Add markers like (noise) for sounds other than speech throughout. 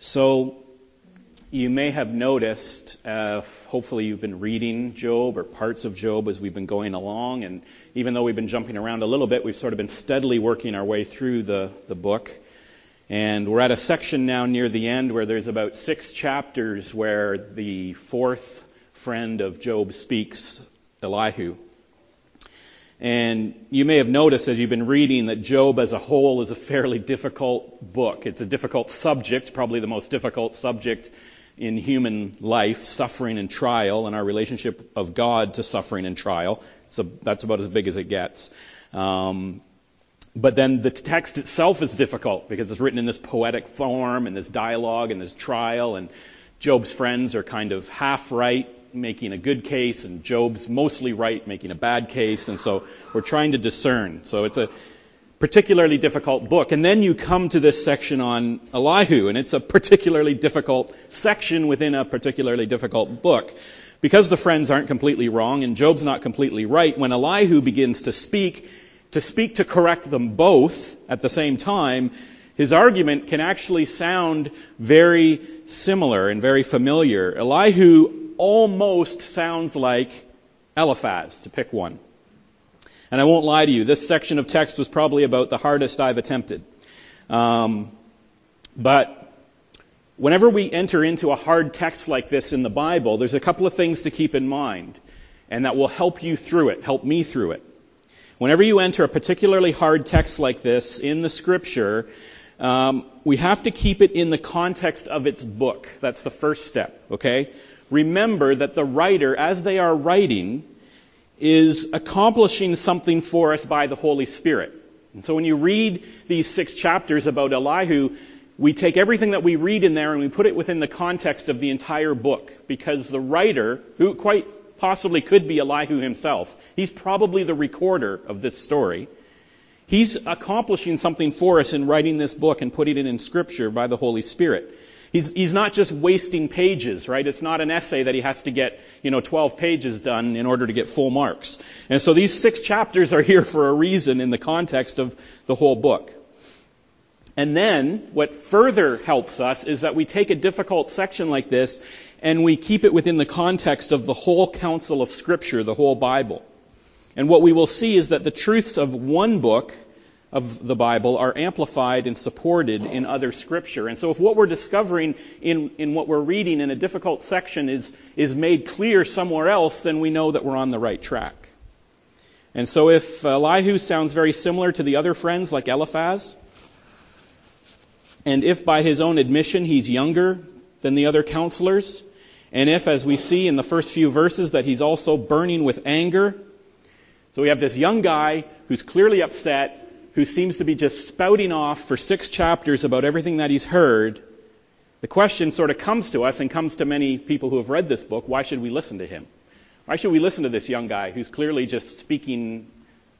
So, you may have noticed, uh, hopefully, you've been reading Job or parts of Job as we've been going along. And even though we've been jumping around a little bit, we've sort of been steadily working our way through the, the book. And we're at a section now near the end where there's about six chapters where the fourth friend of Job speaks, Elihu. And you may have noticed as you've been reading that Job as a whole is a fairly difficult book. It's a difficult subject, probably the most difficult subject in human life, suffering and trial, and our relationship of God to suffering and trial. So that's about as big as it gets. Um, but then the text itself is difficult because it's written in this poetic form and this dialogue and this trial, and Job's friends are kind of half right, making a good case, and Job's mostly right, making a bad case. And so we're trying to discern. So it's a particularly difficult book. And then you come to this section on Elihu, and it's a particularly difficult section within a particularly difficult book. Because the friends aren't completely wrong and Job's not completely right, when Elihu begins to speak, to speak to correct them both at the same time, his argument can actually sound very similar and very familiar. Elihu almost sounds like Eliphaz, to pick one. And I won't lie to you, this section of text was probably about the hardest I've attempted. Um, but whenever we enter into a hard text like this in the Bible, there's a couple of things to keep in mind, and that will help you through it, help me through it. Whenever you enter a particularly hard text like this in the scripture, um, we have to keep it in the context of its book. That's the first step, okay? Remember that the writer, as they are writing, is accomplishing something for us by the Holy Spirit. And so when you read these six chapters about Elihu, we take everything that we read in there and we put it within the context of the entire book because the writer, who quite possibly could be Elihu himself, he's probably the recorder of this story. He's accomplishing something for us in writing this book and putting it in scripture by the Holy Spirit. He's, he's not just wasting pages, right? It's not an essay that he has to get, you know, 12 pages done in order to get full marks. And so these six chapters are (laughs) here for a reason in the context of the whole book. And then, what further helps us is that we take a difficult section like this and we keep it within the context of the whole counsel of Scripture, the whole Bible. And what we will see is that the truths of one book of the Bible are amplified and supported in other scripture. And so if what we're discovering in, in what we're reading in a difficult section is, is made clear somewhere else, then we know that we're on the right track. And so if Elihu sounds very similar to the other friends like Eliphaz, and if by his own admission he's younger than the other counselors, and if, as we see in the first few verses, that he's also burning with anger, so we have this young guy who's clearly upset, who seems to be just spouting off for six chapters about everything that he's heard, the question sort of comes to us and comes to many people who have read this book why should we listen to him? Why should we listen to this young guy who's clearly just speaking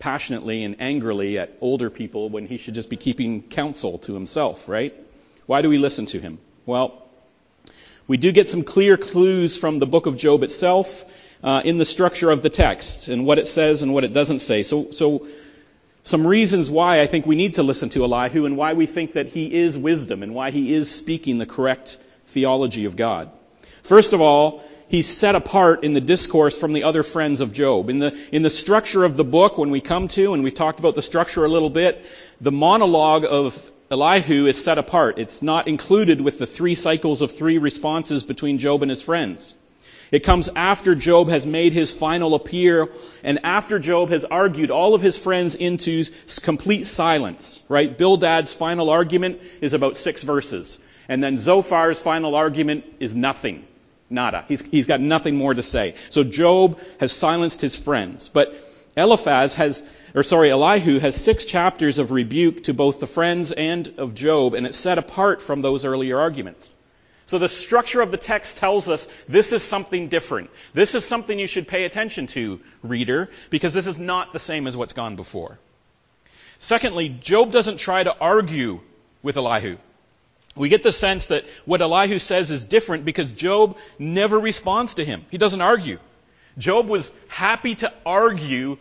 passionately and angrily at older people when he should just be keeping counsel to himself, right? Why do we listen to him? Well, we do get some clear clues from the book of Job itself uh, in the structure of the text and what it says and what it doesn't say. So, so some reasons why I think we need to listen to Elihu and why we think that he is wisdom and why he is speaking the correct theology of God. First of all, he's set apart in the discourse from the other friends of Job. In the, in the structure of the book, when we come to, and we talked about the structure a little bit, the monologue of Elihu is set apart. It's not included with the three cycles of three responses between Job and his friends. It comes after Job has made his final appeal and after Job has argued all of his friends into complete silence, right? Bildad's final argument is about six verses. And then Zophar's final argument is nothing. Nada. He's, he's got nothing more to say. So Job has silenced his friends. But Eliphaz has, or sorry, Elihu has six chapters of rebuke to both the friends and of Job, and it's set apart from those earlier arguments. So the structure of the text tells us this is something different. This is something you should pay attention to, reader, because this is not the same as what's gone before. Secondly, Job doesn't try to argue with Elihu. We get the sense that what Elihu says is different because Job never responds to him. He doesn't argue. Job was happy to argue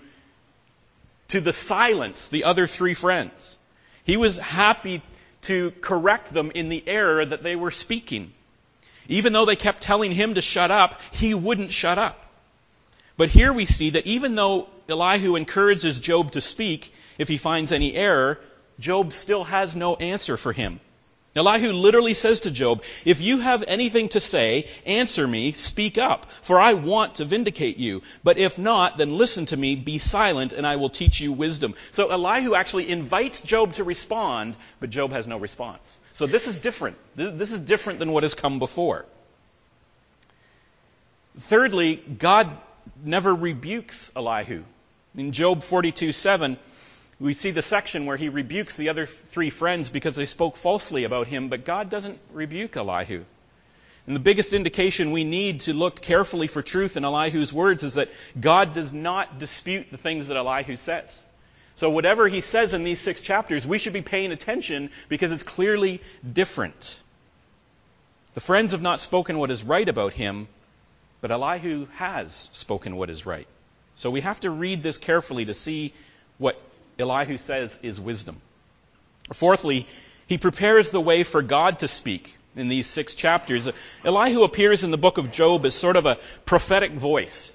to the silence the other three friends. He was happy to correct them in the error that they were speaking. Even though they kept telling him to shut up, he wouldn't shut up. But here we see that even though Elihu encourages Job to speak if he finds any error, Job still has no answer for him. Elihu literally says to Job, If you have anything to say, answer me, speak up, for I want to vindicate you. But if not, then listen to me, be silent, and I will teach you wisdom. So Elihu actually invites Job to respond, but Job has no response. So this is different. This is different than what has come before. Thirdly, God never rebukes Elihu. In Job 42 7, we see the section where he rebukes the other three friends because they spoke falsely about him, but God doesn't rebuke Elihu. And the biggest indication we need to look carefully for truth in Elihu's words is that God does not dispute the things that Elihu says. So whatever he says in these six chapters, we should be paying attention because it's clearly different. The friends have not spoken what is right about him, but Elihu has spoken what is right. So we have to read this carefully to see what Elihu says is wisdom. Fourthly, he prepares the way for God to speak in these six chapters. Elihu appears in the book of Job as sort of a prophetic voice.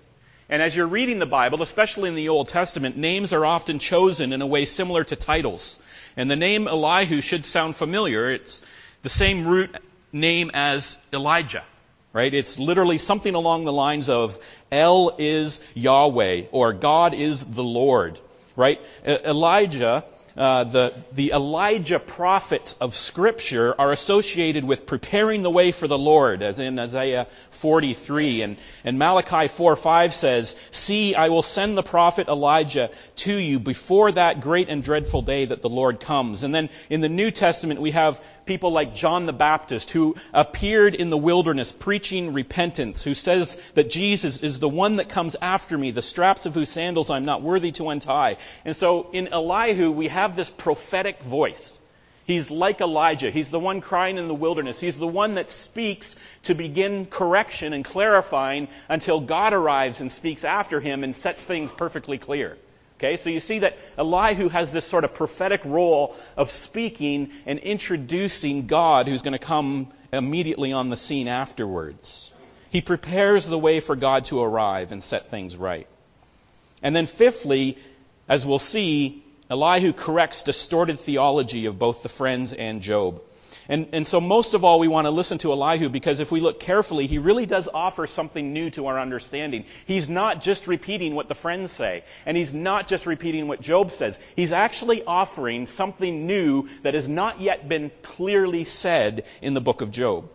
And as you're reading the Bible, especially in the Old Testament, names are often chosen in a way similar to titles. And the name Elihu should sound familiar. It's the same root name as Elijah, right? It's literally something along the lines of El is Yahweh or God is the Lord right? Elijah, uh, the, the Elijah prophets of Scripture are associated with preparing the way for the Lord, as in Isaiah 43. And, and Malachi 4 5 says, See, I will send the prophet Elijah to you before that great and dreadful day that the Lord comes. And then in the New Testament, we have people like John the Baptist who appeared in the wilderness preaching repentance, who says that Jesus is the one that comes after me, the straps of whose sandals I'm not worthy to untie. And so in Elihu, we have this prophetic voice. He's like Elijah. He's the one crying in the wilderness. He's the one that speaks to begin correction and clarifying until God arrives and speaks after him and sets things perfectly clear. Okay, so you see that Elihu has this sort of prophetic role of speaking and introducing God who's going to come immediately on the scene afterwards. He prepares the way for God to arrive and set things right. And then fifthly, as we'll see, Elihu corrects distorted theology of both the friends and Job. And, and so most of all, we want to listen to Elihu because if we look carefully, he really does offer something new to our understanding. He's not just repeating what the friends say, and he's not just repeating what Job says. He's actually offering something new that has not yet been clearly said in the book of Job.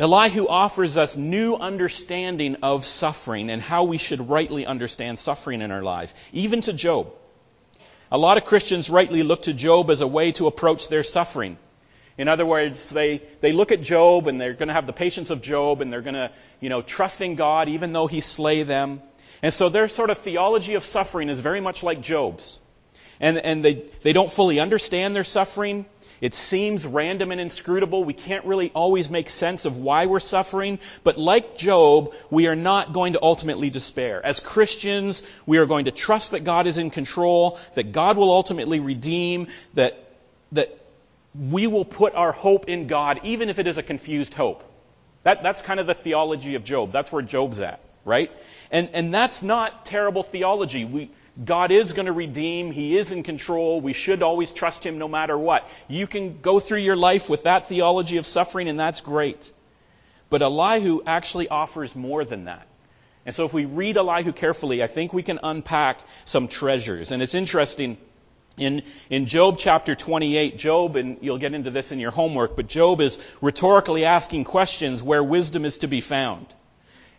Elihu offers us new understanding of suffering and how we should rightly understand suffering in our life, even to Job. A lot of Christians rightly look to Job as a way to approach their suffering. In other words, they, they look at Job and they're going to have the patience of Job and they're going to, you know, trust in God even though he slay them. And so their sort of theology of suffering is very much like Job's. And, and they, they don't fully understand their suffering. It seems random and inscrutable. We can't really always make sense of why we're suffering. But like Job, we are not going to ultimately despair. As Christians, we are going to trust that God is in control, that God will ultimately redeem, that, that we will put our hope in God, even if it is a confused hope. That, that's kind of the theology of Job. That's where Job's at, right? And, and that's not terrible theology. We, God is going to redeem. He is in control. We should always trust Him no matter what. You can go through your life with that theology of suffering, and that's great. But Elihu actually offers more than that. And so if we read Elihu carefully, I think we can unpack some treasures. And it's interesting. In, in Job chapter 28, Job, and you'll get into this in your homework, but Job is rhetorically asking questions where wisdom is to be found.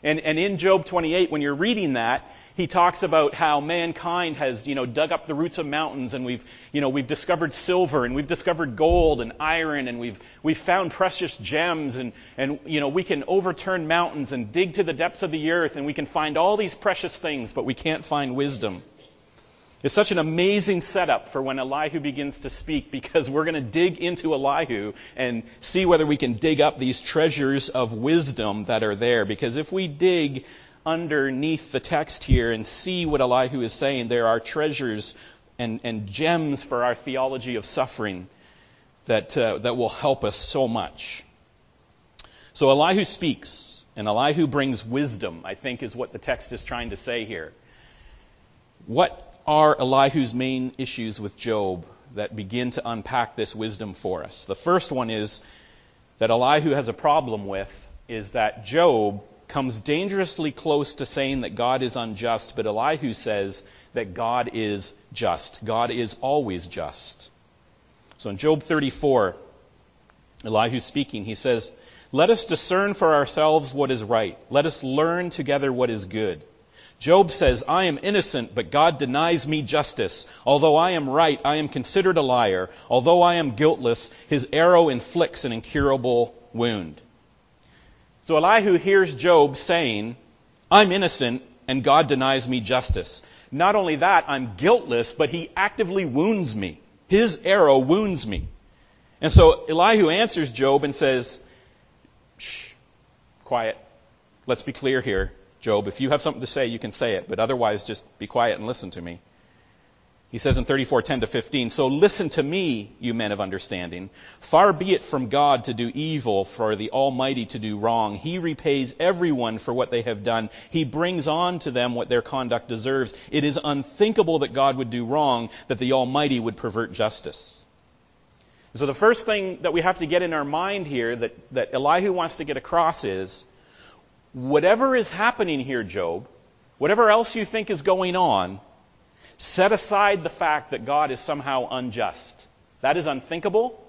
And, and in Job 28, when you're reading that, he talks about how mankind has, you know, dug up the roots of mountains and we've, you know, we've discovered silver and we've discovered gold and iron and we've, we've found precious gems and, and, you know, we can overturn mountains and dig to the depths of the earth and we can find all these precious things, but we can't find wisdom. It's such an amazing setup for when Elihu begins to speak because we're going to dig into Elihu and see whether we can dig up these treasures of wisdom that are there. Because if we dig underneath the text here and see what Elihu is saying, there are treasures and, and gems for our theology of suffering that, uh, that will help us so much. So Elihu speaks, and Elihu brings wisdom, I think is what the text is trying to say here. What are Elihu's main issues with Job that begin to unpack this wisdom for us? The first one is that Elihu has a problem with is that Job comes dangerously close to saying that God is unjust, but Elihu says that God is just. God is always just. So in Job 34, Elihu speaking, he says, Let us discern for ourselves what is right. Let us learn together what is good. Job says, I am innocent, but God denies me justice. Although I am right, I am considered a liar. Although I am guiltless, his arrow inflicts an incurable wound. So Elihu hears Job saying, I'm innocent and God denies me justice. Not only that, I'm guiltless, but he actively wounds me. His arrow wounds me. And so Elihu answers Job and says, Shh, quiet. Let's be clear here, Job. If you have something to say, you can say it, but otherwise just be quiet and listen to me. He says in 34:10 to 15, "So listen to me, you men of understanding. Far be it from God to do evil, for the Almighty to do wrong. He repays everyone for what they have done. He brings on to them what their conduct deserves. It is unthinkable that God would do wrong, that the Almighty would pervert justice." So the first thing that we have to get in our mind here that, that Elihu wants to get across is, whatever is happening here, Job, whatever else you think is going on, Set aside the fact that God is somehow unjust. That is unthinkable.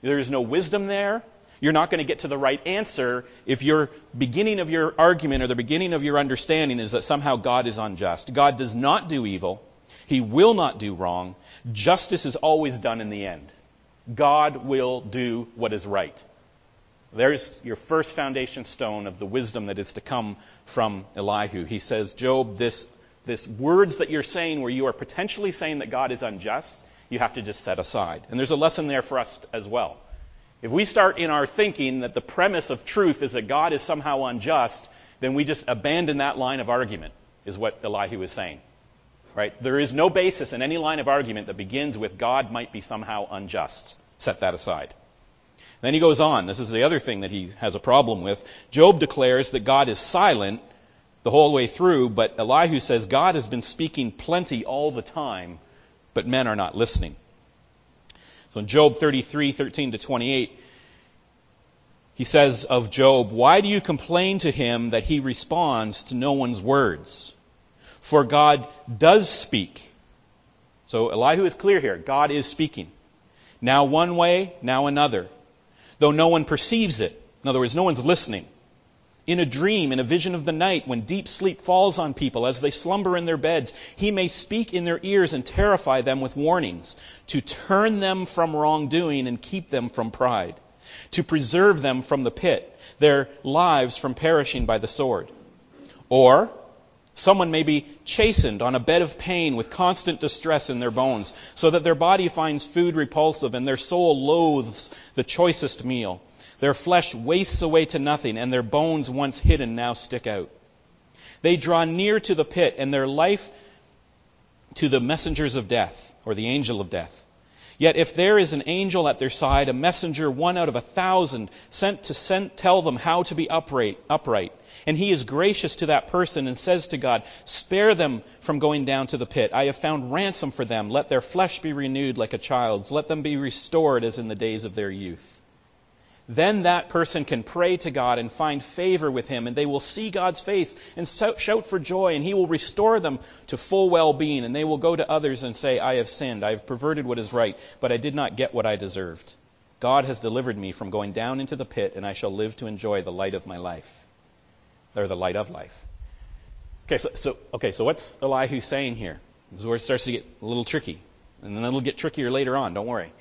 There is no wisdom there. You're not going to get to the right answer if your beginning of your argument or the beginning of your understanding is that somehow God is unjust. God does not do evil. He will not do wrong. Justice is always done in the end. God will do what is right. There's your first foundation stone of the wisdom that is to come from Elihu. He says, Job, this this words that you're saying where you are potentially saying that God is unjust, you have to just set aside. And there's a lesson there for us as well. If we start in our thinking that the premise of truth is that God is somehow unjust, then we just abandon that line of argument, is what Elihu is saying. Right? There is no basis in any line of argument that begins with God might be somehow unjust. Set that aside. Then he goes on. This is the other thing that he has a problem with. Job declares that God is silent the whole way through, but Elihu says God has been speaking plenty all the time, but men are not listening. So in Job 33, 13 to 28, he says of Job, Why do you complain to him that he responds to no one's words? For God does speak. So Elihu is clear here. God is speaking. Now one way, now another. Though no one perceives it. In other words, no one's listening in a dream, in a vision of the night, when deep sleep falls on people as they slumber in their beds, he may speak in their ears and terrify them with warnings, to turn them from wrongdoing and keep them from pride, to preserve them from the pit, their lives from perishing by the sword. Or, Someone may be chastened on a bed of pain with constant distress in their bones, so that their body finds food repulsive and their soul loathes the choicest meal. Their flesh wastes away to nothing, and their bones once hidden now stick out. They draw near to the pit, and their life to the messengers of death, or the angel of death. Yet if there is an angel at their side, a messenger, one out of a thousand, sent to send, tell them how to be upright, upright, and he is gracious to that person and says to God, Spare them from going down to the pit. I have found ransom for them. Let their flesh be renewed like a child's. Let them be restored as in the days of their youth then that person can pray to God and find favor with Him, and they will see God's face and shout for joy, and He will restore them to full well being, and they will go to others and say, I have sinned, I have perverted what is right, but I did not get what I deserved. God has delivered me from going down into the pit, and I shall live to enjoy the light of my life, or the light of life. Okay, so, so okay, so what's Elihu saying here? This is where it starts to get a little tricky, and then it'll get trickier later on. Don't worry.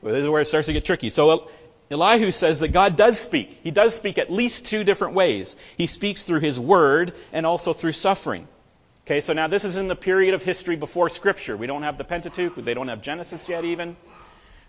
Well, this is where it starts to get tricky. So Elihu says that God does speak. He does speak at least two different ways. He speaks through his word and also through suffering. Okay, so now this is in the period of history before Scripture. We don't have the Pentateuch, they don't have Genesis yet, even.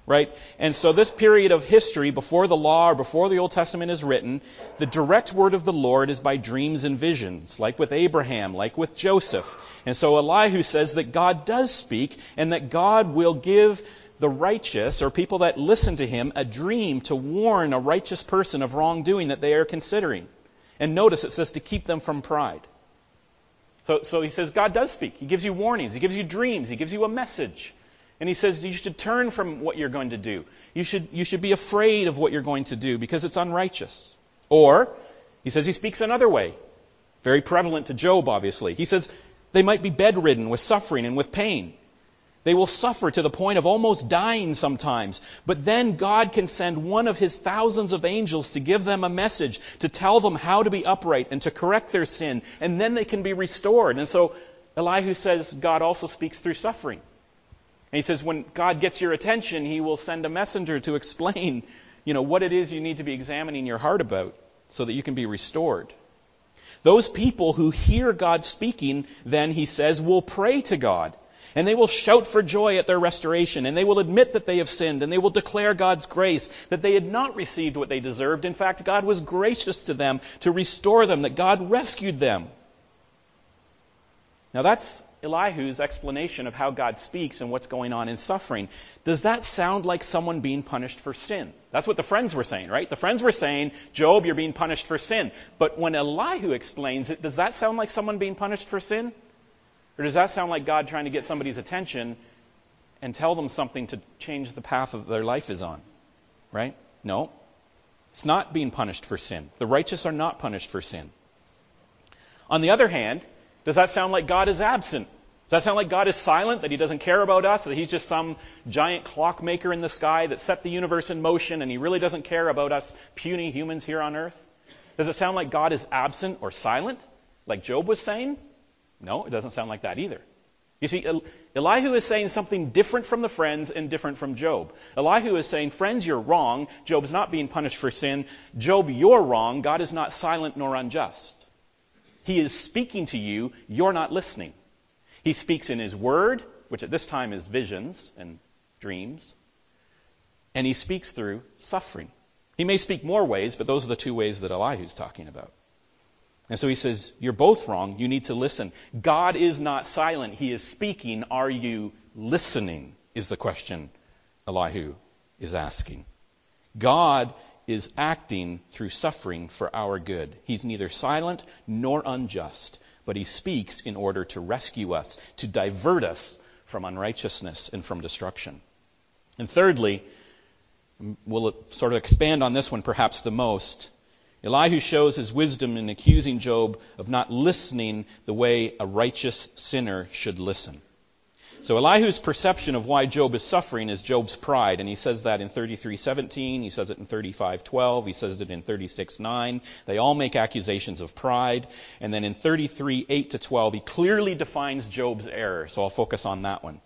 Right? And so, this period of history, before the law or before the Old Testament is written, the direct word of the Lord is by dreams and visions, like with Abraham, like with Joseph. And so, Elihu says that God does speak and that God will give the righteous or people that listen to him a dream to warn a righteous person of wrongdoing that they are considering. And notice it says to keep them from pride. So, so he says God does speak. He gives you warnings. He gives you dreams. He gives you a message. And he says you should turn from what you're going to do. You should, you should be afraid of what you're going to do because it's unrighteous. Or, he says he speaks another way. Very prevalent to Job, obviously. He says they might be bedridden with suffering and with pain. They will suffer to the point of almost dying sometimes. But then God can send one of his thousands of angels to give them a message, to tell them how to be upright and to correct their sin, and then they can be restored. And so Elihu says God also speaks through suffering. And he says when God gets your attention, he will send a messenger to explain, you know, what it is you need to be examining your heart about so that you can be restored. Those people who hear God speaking, then he says, will pray to God. And they will shout for joy at their restoration, and they will admit that they have sinned, and they will declare God's grace, that they had not received what they deserved. In fact, God was gracious to them to restore them, that God rescued them. Now that's Elihu's explanation of how God speaks and what's going on in suffering. Does that sound like someone being punished for sin? That's what the friends were saying, right? The friends were saying, Job, you're being punished for sin. But when Elihu explains it, does that sound like someone being punished for sin? Or does that sound like God trying to get somebody's attention and tell them something to change the path that their life is on? Right? No. It's not being punished for sin. The righteous are not punished for sin. On the other hand, does that sound like God is absent? Does that sound like God is silent, that He doesn't care about us, that He's just some giant clockmaker in the sky that set the universe in motion and He really doesn't care about us puny humans here on earth? Does it sound like God is absent or silent, like Job was saying? No, it doesn't sound like that either. You see, Elihu is saying something different from the friends and different from Job. Elihu is saying, Friends, you're wrong. Job's not being punished for sin. Job, you're wrong. God is not silent nor unjust. He is speaking to you. You're not listening. He speaks in His Word, which at this time is visions and dreams. And He speaks through suffering. He may speak more ways, but those are the two ways that Elihu's talking about. And so he says, You're both wrong. You need to listen. God is not silent. He is speaking. Are you listening? Is the question Elihu is asking. God is acting through suffering for our good. He's neither silent nor unjust, but he speaks in order to rescue us, to divert us from unrighteousness and from destruction. And thirdly, we'll sort of expand on this one perhaps the most. Elihu shows his wisdom in accusing Job of not listening the way a righteous sinner should listen. So Elihu's perception of why Job is suffering is Job's pride, and he says that in 33:17, he says it in 35:12, he says it in 36:9. They all make accusations of pride, and then in 33:8 to 12, he clearly defines Job's error. So I'll focus on that one.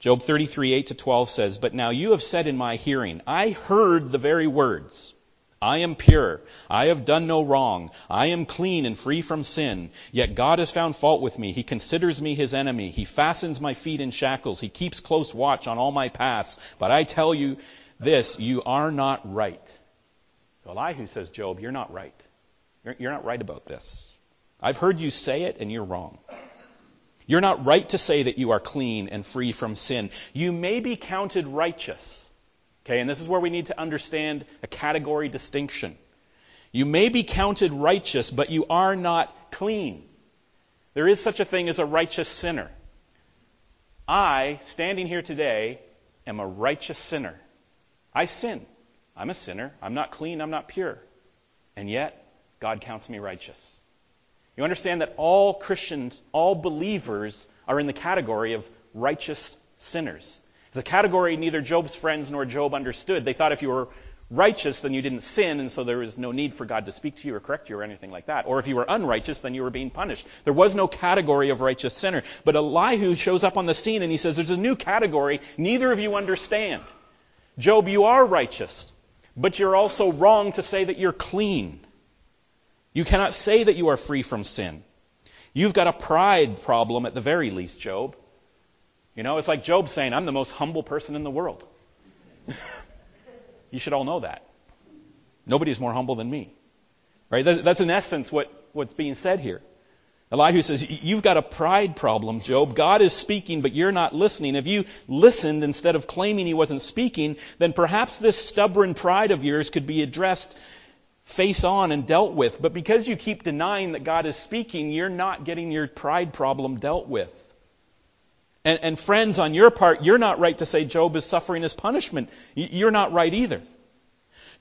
Job 33:8 to 12 says, "But now you have said in my hearing, I heard the very words." I am pure. I have done no wrong. I am clean and free from sin. Yet God has found fault with me. He considers me his enemy. He fastens my feet in shackles. He keeps close watch on all my paths. But I tell you this, you are not right. Elihu says, Job, you're not right. You're, you're not right about this. I've heard you say it and you're wrong. You're not right to say that you are clean and free from sin. You may be counted righteous. Okay, and this is where we need to understand a category distinction. You may be counted righteous, but you are not clean. There is such a thing as a righteous sinner. I, standing here today, am a righteous sinner. I sin. I'm a sinner. I'm not clean. I'm not pure. And yet, God counts me righteous. You understand that all Christians, all believers, are in the category of righteous sinners. It's a category neither Job's friends nor Job understood. They thought if you were righteous, then you didn't sin, and so there was no need for God to speak to you or correct you or anything like that. Or if you were unrighteous, then you were being punished. There was no category of righteous sinner. But Elihu shows up on the scene and he says, There's a new category neither of you understand. Job, you are righteous, but you're also wrong to say that you're clean. You cannot say that you are free from sin. You've got a pride problem at the very least, Job. You know, it's like Job saying, I'm the most humble person in the world. (laughs) you should all know that. Nobody's more humble than me. Right? That's in essence what, what's being said here. Elihu says, You've got a pride problem, Job. God is speaking, but you're not listening. If you listened instead of claiming he wasn't speaking, then perhaps this stubborn pride of yours could be addressed face on and dealt with. But because you keep denying that God is speaking, you're not getting your pride problem dealt with. And, and friends, on your part, you're not right to say Job is suffering as punishment. You're not right either.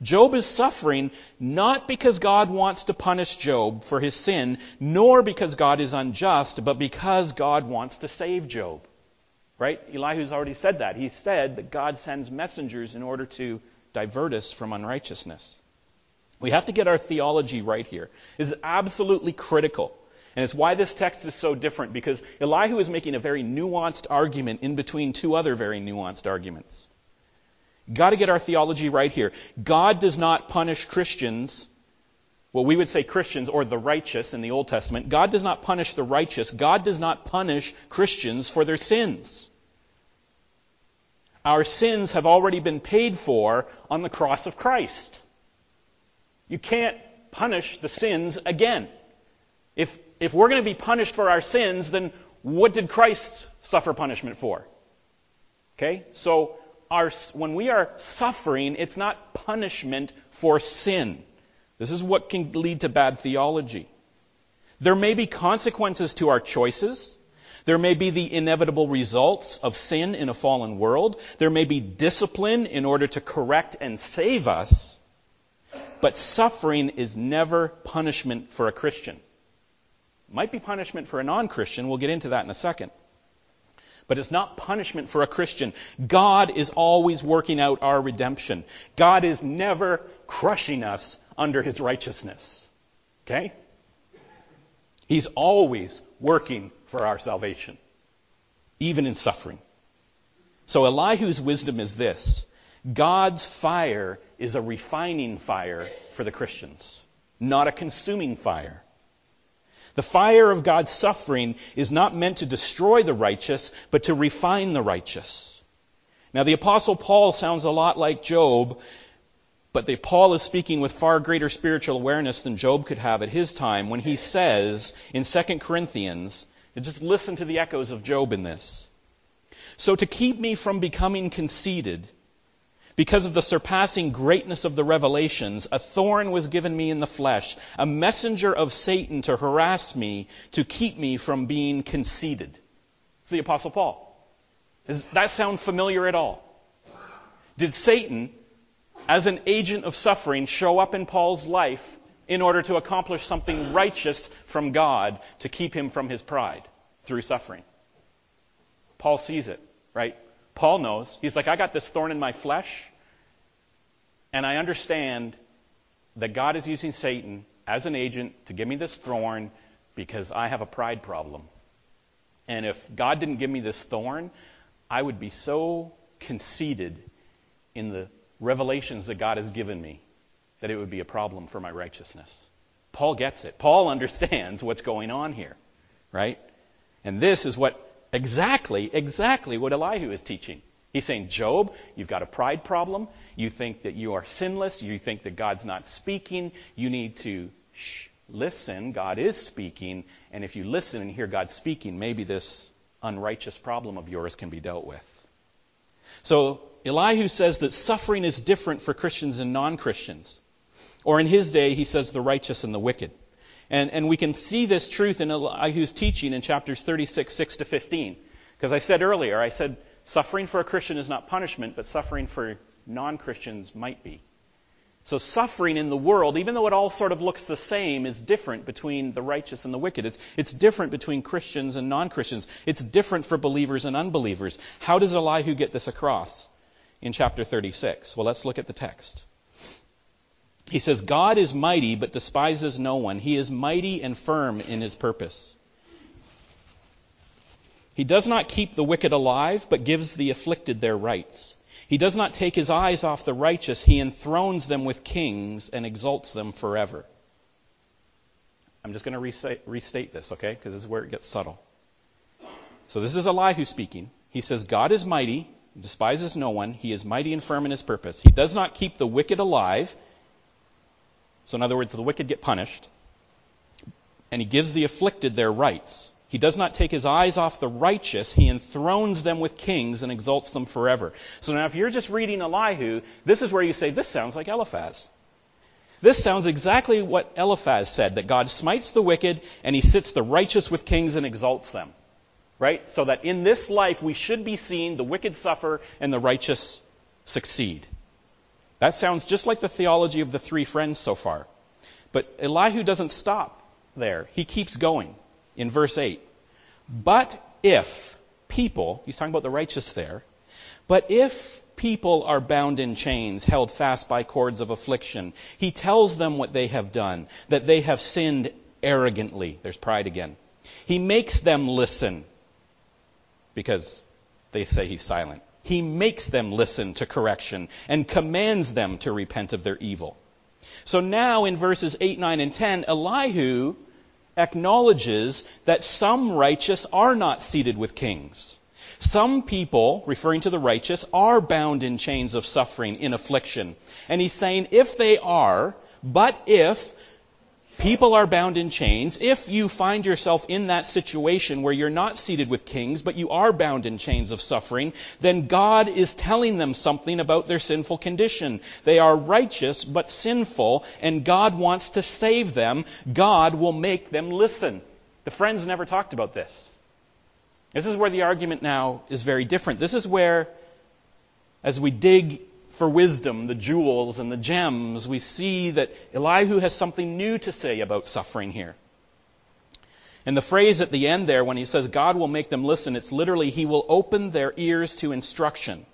Job is suffering not because God wants to punish Job for his sin, nor because God is unjust, but because God wants to save Job. Right? Elihu's already said that. He said that God sends messengers in order to divert us from unrighteousness. We have to get our theology right here. This is absolutely critical. And it's why this text is so different, because Elihu is making a very nuanced argument in between two other very nuanced arguments. Got to get our theology right here. God does not punish Christians, well, we would say Christians or the righteous in the Old Testament. God does not punish the righteous. God does not punish Christians for their sins. Our sins have already been paid for on the cross of Christ. You can't punish the sins again. If, if we're going to be punished for our sins, then what did Christ suffer punishment for? Okay? So our, when we are suffering, it's not punishment for sin. This is what can lead to bad theology. There may be consequences to our choices. There may be the inevitable results of sin in a fallen world. There may be discipline in order to correct and save us. But suffering is never punishment for a Christian. Might be punishment for a non Christian. We'll get into that in a second but it's not punishment for a Christian. God is always working out our redemption. God is never crushing us under his righteousness. Okay? He's always working for our salvation, even in suffering. So Elihu's wisdom is this God's fire is a refining fire for the Christians, not a consuming fire. The fire of God's suffering is not meant to destroy the righteous, but to refine the righteous. Now, the Apostle Paul sounds a lot like Job, but the, Paul is speaking with far greater spiritual awareness than Job could have at his time when he says in 2 Corinthians, just listen to the echoes of Job in this. So to keep me from becoming conceited, because of the surpassing greatness of the revelations, a thorn was given me in the flesh, a messenger of Satan to harass me, to keep me from being conceited. It's the Apostle Paul. Does that sound familiar at all? Did Satan, as an agent of suffering, show up in Paul's life in order to accomplish something righteous from God to keep him from his pride through suffering? Paul sees it, right? Paul knows. He's like, I got this thorn in my flesh, and I understand that God is using Satan as an agent to give me this thorn because I have a pride problem. And if God didn't give me this thorn, I would be so conceited in the revelations that God has given me that it would be a problem for my righteousness. Paul gets it. Paul (laughs) understands what's going on here, right? And this is what Exactly, exactly what Elihu is teaching. He's saying, Job, you've got a pride problem. You think that you are sinless. You think that God's not speaking. You need to shh, listen. God is speaking. And if you listen and hear God speaking, maybe this unrighteous problem of yours can be dealt with. So Elihu says that suffering is different for Christians and non Christians. Or in his day, he says the righteous and the wicked. And, and we can see this truth in Elihu's teaching in chapters 36, 6 to 15. Because I said earlier, I said suffering for a Christian is not punishment, but suffering for non Christians might be. So suffering in the world, even though it all sort of looks the same, is different between the righteous and the wicked. It's, it's different between Christians and non-Christians. It's different for believers and unbelievers. How does Elihu get this across in chapter 36? Well, let's look at the text. He says, God is mighty, but despises no one. He is mighty and firm in his purpose. He does not keep the wicked alive, but gives the afflicted their rights. He does not take his eyes off the righteous. He enthrones them with kings and exalts them forever. I'm just going to restate, this, okay? Because this is where it gets subtle. So this is Elihu speaking. He says, God is mighty, despises no one. He is mighty and firm in his purpose. He does not keep the wicked alive. So, in other words, the wicked get punished. and he gives the afflicted their rights. He does not take his eyes off the righteous. He enthrones them with kings and exalts them forever. So now if you're just reading Elihu, this is where you say, this sounds like Eliphaz. This sounds exactly what Eliphaz said, that God smites the wicked and he sits the righteous with kings and exalts them. Right? So that in this life we should be seeing the wicked suffer and the righteous succeed. That sounds just like the theology of the three friends so far. But Elihu doesn't stop there. He keeps going in verse 8. But if people, he's talking about the righteous there, but if people are bound in chains, held fast by cords of affliction, he tells them what they have done, that they have sinned arrogantly. There's pride again. He makes them listen because they say he's silent. He makes them listen to correction and commands them to repent of their evil. So now in verses 8, 9, and 10, Elihu acknowledges that some righteous are not seated with kings. Some people, referring to the righteous, are bound in chains of suffering, in affliction. And he's saying, if they are, but if people are bound in chains, if you find yourself in that situation where you're not seated with kings, but you are bound in chains of suffering, then God is telling them something about their sinful condition. They are righteous, but sinful, and God wants to save them. God will make them listen. The friends never talked about this. This is where the argument now is very different. This is where, as we dig for wisdom, the jewels and the gems, we see that Elihu has something new to say about suffering here. And the phrase at the end there, when he says God will make them listen, it's literally, He will open their ears to instruction.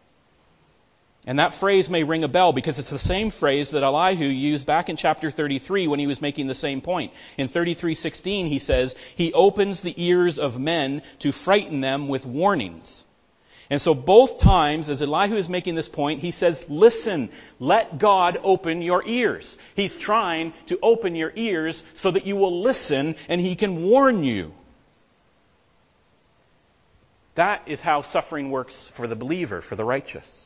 And that phrase may ring a bell because it's the same phrase that Elihu used back in chapter 33 when he was making the same point. In 33:16 he says, "He opens the ears of men to frighten them with warnings." And so both times, as Elihu is making this point, he says, listen, let God open your ears. He's trying to open your ears so that you will listen and he can warn you. That is how suffering works for the believer, for the righteous.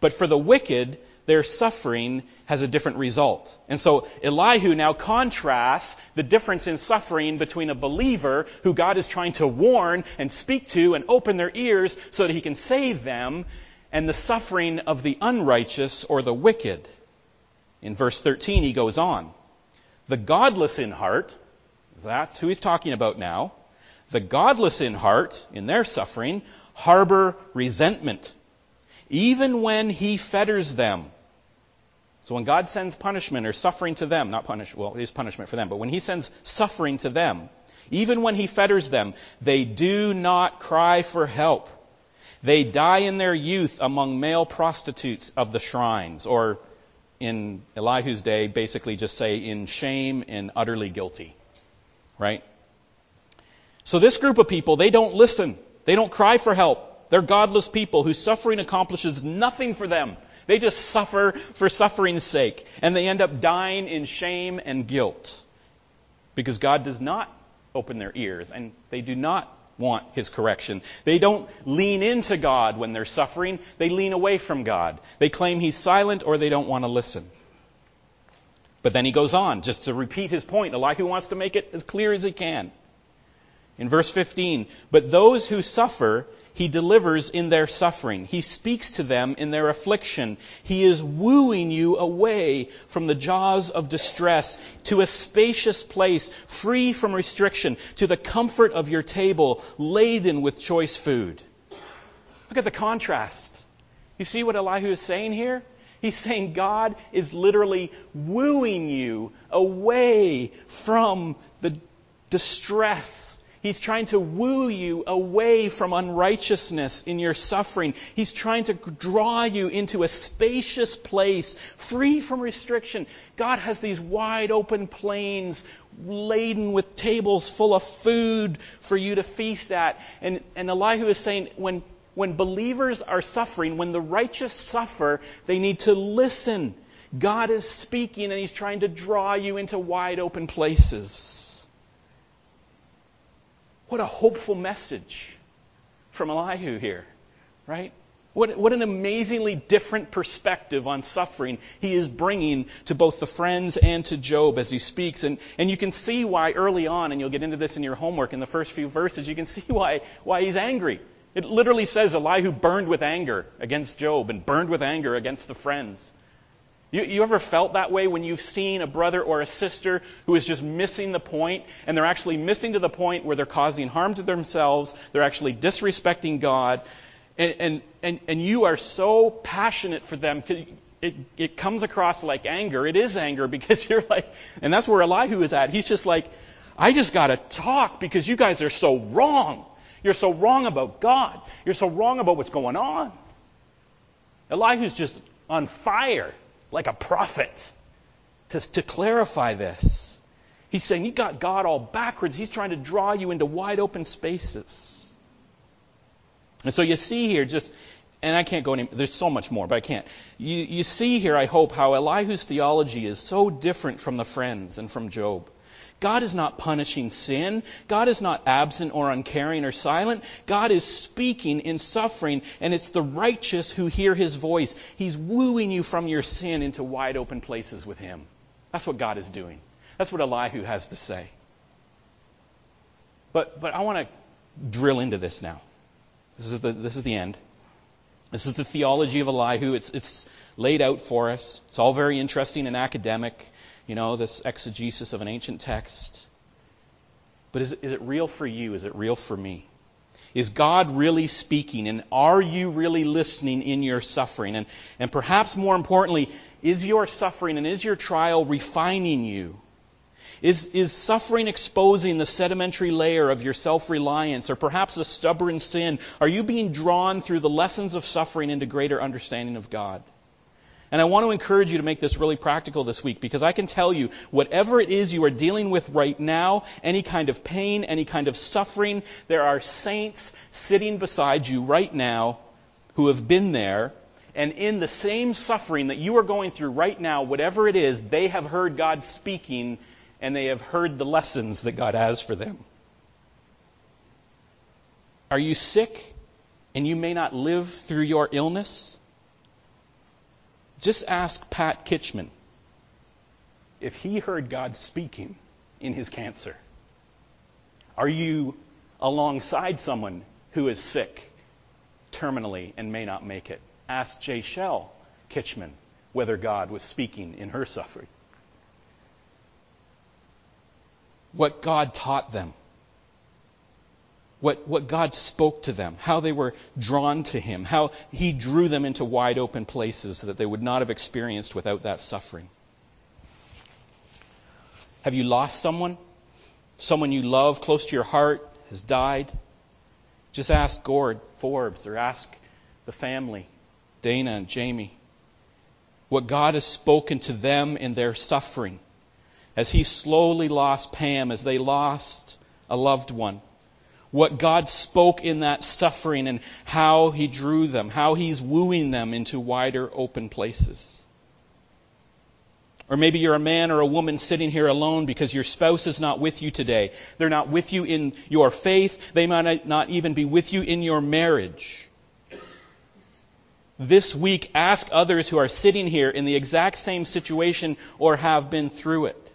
But for the wicked, their suffering has a different result. And so Elihu now contrasts the difference in suffering between a believer who God is trying to warn and speak to and open their ears so that he can save them and the suffering of the unrighteous or the wicked. In verse 13 he goes on. The godless in heart, that's who he's talking about now. The godless in heart, in their suffering, harbor resentment, even when he fetters them so when God sends punishment or suffering to them, not punish, well, it is punishment for them, but when He sends suffering to them, even when He fetters them, they do not cry for help. They die in their youth among male prostitutes of the shrines, or in Elihu's day, basically just say in shame and utterly guilty. Right? So this group of people, they don't listen. They don't cry for help. They're godless people whose suffering accomplishes nothing for them they just suffer for suffering's sake, and they end up dying in shame and guilt because God does not open their ears and they do not want his correction. They don't lean into God when they're suffering, they lean away from God. They claim he's silent or they don't want to listen. But then he goes on, just to repeat his point. Elihu wants to make it as clear as he can. In verse 15, but those who suffer he delivers in their suffering. He speaks to them in their affliction. He is wooing you away from the jaws of distress to a spacious place, free from restriction, to the comfort of your table, laden with choice food. Look at the contrast. You see what Elihu is saying here? He's saying God is literally wooing you away from the distress He's trying to woo you away from unrighteousness in your suffering. He's trying to draw you into a spacious place, free from restriction. God has these wide open plains laden with tables full of food for you to feast at. And, and Elihu is saying when, when believers are suffering, when the righteous suffer, they need to listen. God is speaking and He's trying to draw you into wide open places. What a hopeful message from Elihu here, right? What, what an amazingly different perspective on suffering he is bringing to both the friends and to Job as he speaks. And, and you can see why early on, and you'll get into this in your homework in the first few verses, you can see why, why he's angry. It literally says Elihu burned with anger against Job and burned with anger against the friends. You, you ever felt that way when you've seen a brother or a sister who is just missing the point, and they're actually missing to the point where they're causing harm to themselves, they're actually disrespecting God, and, and, and, and you are so passionate for them. It, it comes across like anger. It is anger (laughs) because you're like, and that's where Elihu is at. He's just like, I just got to talk because you guys are so wrong. You're so wrong about God. You're so wrong about what's going on. Elihu's just on fire like a prophet to, to clarify this. He's saying you got God all backwards. He's trying to draw you into wide open spaces. And so you see here just, and I can't go any, there's so much more, but I can't. You, you see here, I hope, how Elihu's theology is so different from the friends and from Job. God is not punishing sin. God is not absent or uncaring or silent. God is speaking in suffering, and it's the righteous who hear his voice. He's wooing you from your sin into wide open places with him. That's what God is doing. That's what Elihu has to say. But, but I want to drill into this now. This is the, this is the end. This is the theology of Elihu. It's, it's laid out for us. It's all very interesting and academic you know, this exegesis of an ancient text. But is, is it real for you? Is it real for me? Is God really speaking? And are you really listening in your suffering? And, and perhaps more importantly, is your suffering and is your trial refining you? Is, is suffering exposing the sedimentary layer of your self reliance or perhaps a stubborn sin? Are you being drawn through the lessons of suffering into greater understanding of God? And I want to encourage you to make this really practical this week because I can tell you, whatever it is you are dealing with right now, any kind of pain, any kind of suffering, there are saints sitting beside you right now who have been there. And in the same suffering that you are going through right now, whatever it is, they have heard God speaking and they have heard the lessons that God has for them. Are you sick and you may not live through your illness? Just ask Pat Kitchman if he heard God speaking in his cancer. Are you alongside someone who is sick terminally and may not make it? Ask Jay Shell Kitchman whether God was speaking in her suffering. What God taught them what, what God spoke to them, how they were drawn to Him, how He drew them into wide open places that they would not have experienced without that suffering. Have you lost someone? Someone you love close to your heart has died? Just ask Gord Forbes or ask the family, Dana and Jamie, what God has spoken to them in their suffering as He slowly lost Pam, as they lost a loved one what God spoke in that suffering and how He drew them, how He's wooing them into wider open places. Or maybe you're a man or a woman sitting here alone because your spouse is not with you today. They're not with you in your faith. They might not even be with you in your marriage. This week, ask others who are sitting here in the exact same situation or have been through it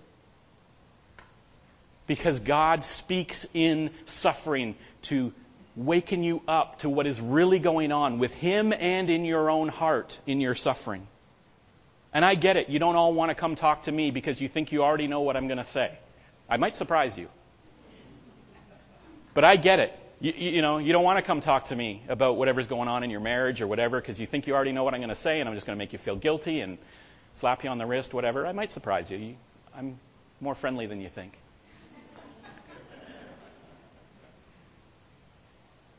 because God speaks in suffering to waken you up to what is really going on with Him and in your own heart in your suffering. And I get it. You don't all want to come talk to me because you think you already know what I'm going to say. I might surprise you. But I get it. You, you, know, you don't want to come talk to me about whatever's going on in your marriage or whatever because you think you already know what I'm going to say and I'm just going to make you feel guilty and slap you on the wrist, whatever. I might surprise you. I'm more friendly than you think.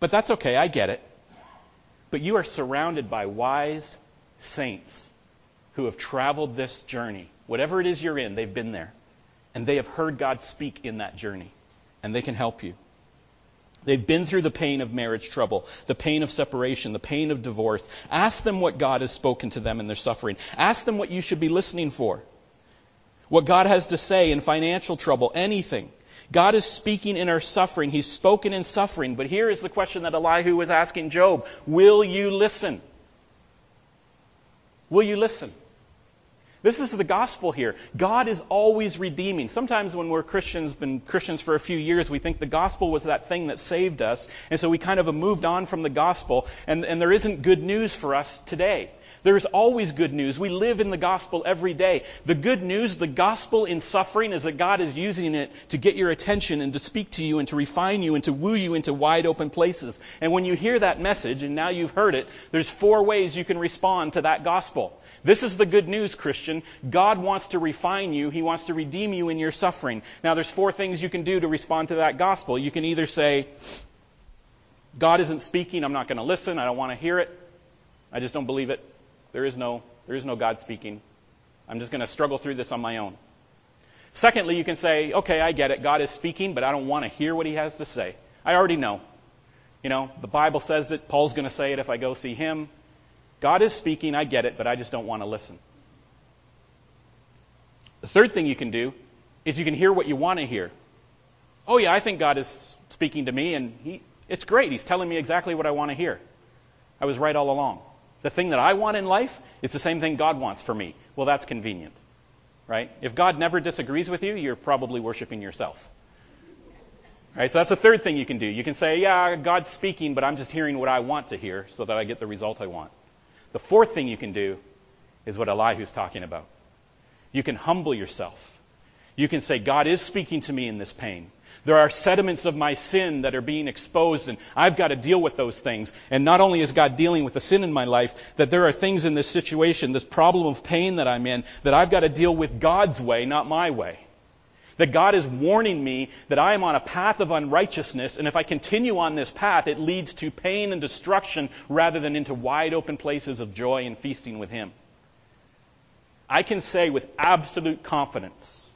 But that's okay, I get it. But you are surrounded by wise saints who have traveled this journey. Whatever it is you're in, they've been there. And they have heard God speak in that journey. And they can help you. They've been through the pain of marriage trouble, the pain of separation, the pain of divorce. Ask them what God has spoken to them in their suffering. Ask them what you should be listening for. What God has to say in financial trouble, anything. God is speaking in our suffering. He's spoken in suffering. But here is the question that Elihu was asking Job. Will you listen? Will you listen? This is the gospel here. God is always redeeming. Sometimes when we're Christians, been Christians for a few years, we think the gospel was that thing that saved us, and so we kind of have moved on from the gospel, and, and there isn't good news for us today. There's always good news. We live in the gospel every day. The good news, the gospel in suffering, is that God is using it to get your attention and to speak to you and to refine you and to woo you into wide open places. And when you hear that message, and now you've heard it, there's four ways you can respond to that gospel. This is the good news, Christian. God wants to refine you. He wants to redeem you in your suffering. Now, there's four things you can do to respond to that gospel. You can either say, God isn't speaking. I'm not going to listen. I don't want to hear it. I just don't believe it. There is no, there is no God speaking. I'm just going to struggle through this on my own. Secondly, you can say, okay, I get it. God is speaking, but I don't want to hear what he has to say. I already know. You know, the Bible says it. Paul's going to say it if I go see him. God is speaking, I get it, but I just don't want to listen. The third thing you can do is you can hear what you want to hear. Oh, yeah, I think God is speaking to me, and he, it's great. He's telling me exactly what I want to hear. I was right all along. The thing that I want in life is the same thing God wants for me. Well, that's convenient, right? If God never disagrees with you, you're probably worshiping yourself. Right, so that's the third thing you can do. You can say, yeah, God's speaking, but I'm just hearing what I want to hear so that I get the result I want. The fourth thing you can do is what Elihu's talking about. You can humble yourself. You can say, God is speaking to me in this pain. There are sediments of my sin that are being exposed, and I've got to deal with those things. And not only is God dealing with the sin in my life, that there are things in this situation, this problem of pain that I'm in, that I've got to deal with God's way, not my way. That God is warning me that I am on a path of unrighteousness, and if I continue on this path, it leads to pain and destruction rather than into wide open places of joy and feasting with Him. I can say with absolute confidence,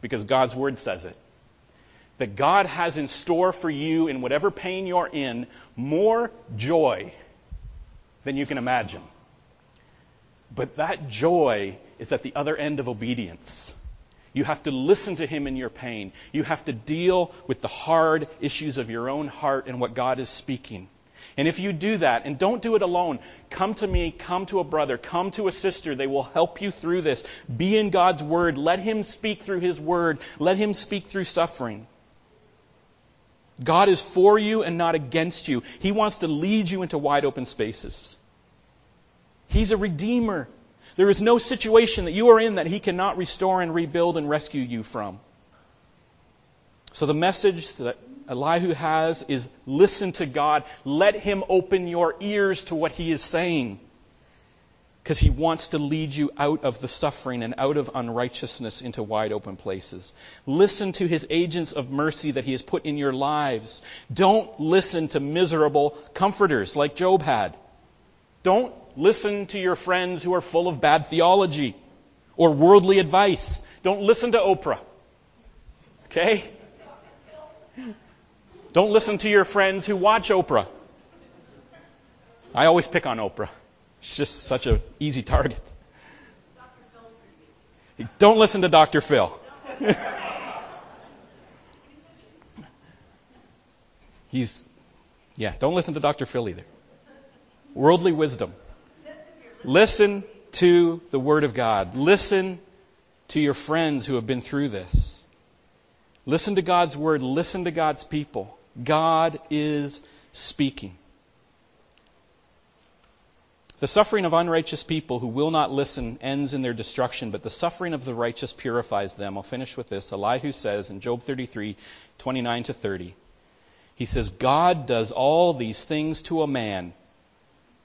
because God's Word says it, that God has in store for you in whatever pain you're in more joy than you can imagine. But that joy is at the other end of obedience. You have to listen to Him in your pain. You have to deal with the hard issues of your own heart and what God is speaking. And if you do that, and don't do it alone, come to me, come to a brother, come to a sister. They will help you through this. Be in God's Word. Let Him speak through His Word. Let Him speak through suffering. God is for you and not against you. He wants to lead you into wide open spaces. He's a redeemer. There is no situation that you are in that He cannot restore and rebuild and rescue you from. So the message that Elihu has is listen to God. Let Him open your ears to what He is saying. Because He wants to lead you out of the suffering and out of unrighteousness into wide open places. Listen to His agents of mercy that He has put in your lives. Don't listen to miserable comforters like Job had. Don't listen to your friends who are full of bad theology or worldly advice. Don't listen to Oprah. Okay? Don't listen to your friends who watch Oprah. I always pick on Oprah. She's just such an easy target. Don't listen to Dr. Phil. (laughs) He's, yeah, don't listen to Dr. Phil either. Worldly wisdom. Listen to the Word of God. Listen to your friends who have been through this. Listen to God's Word. Listen to God's people. God is speaking. The suffering of unrighteous people who will not listen ends in their destruction, but the suffering of the righteous purifies them. I'll finish with this. Elihu says in Job 33, 29 to 30, he says, God does all these things to a man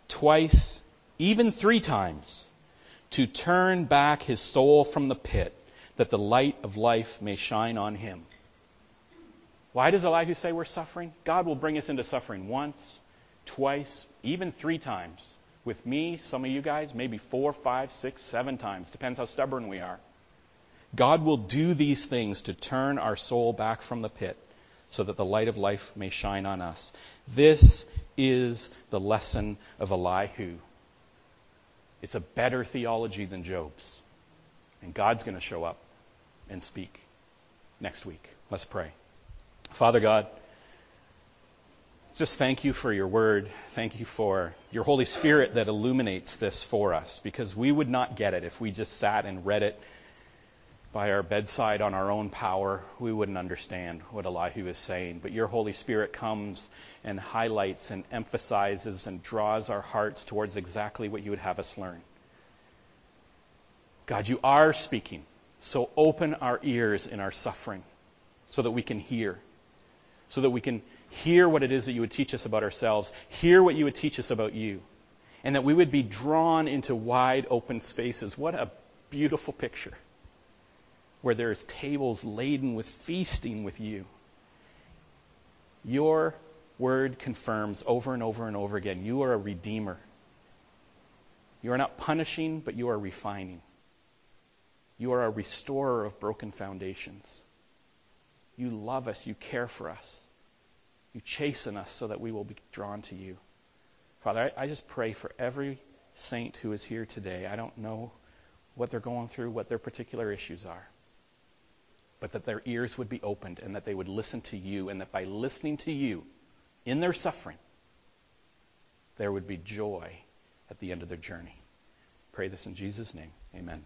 twice even three times, to turn back his soul from the pit, that the light of life may shine on him. Why does Elihu say we're suffering? God will bring us into suffering once, twice, even three times. With me, some of you guys, maybe four, five, six, seven times. Depends how stubborn we are. God will do these things to turn our soul back from the pit so that the light of life may shine on us. This is the lesson of Elihu. It's a better theology than Job's. And God's going to show up and speak. next week. Let's pray. Father God, just thank you for your word. Thank you for your Holy Spirit that illuminates this for us because we would not get it if we just sat and read it by our bedside on our own power. We wouldn't understand what Elihu is saying. But your Holy Spirit comes and highlights and emphasizes and draws our hearts towards exactly what you would have us learn. God, you are speaking. So open our ears in our suffering so that we can hear, so that we can hear what it is that you would teach us about ourselves, hear what you would teach us about you, and that we would be drawn into wide open spaces. What a beautiful picture where there's tables laden with feasting with you. Your word confirms over and over and over again you are a redeemer. You are not punishing, but you are refining. You are a restorer of broken foundations. You love us, you care for us. You chasten us so that we will be drawn to you. Father, I, I just pray for every saint who is here today. I don't know what they're going through, what their particular issues are, but that their ears would be opened and that they would listen to you, and that by listening to you in their suffering, there would be joy at the end of their journey. Pray this in Jesus' name. Amen.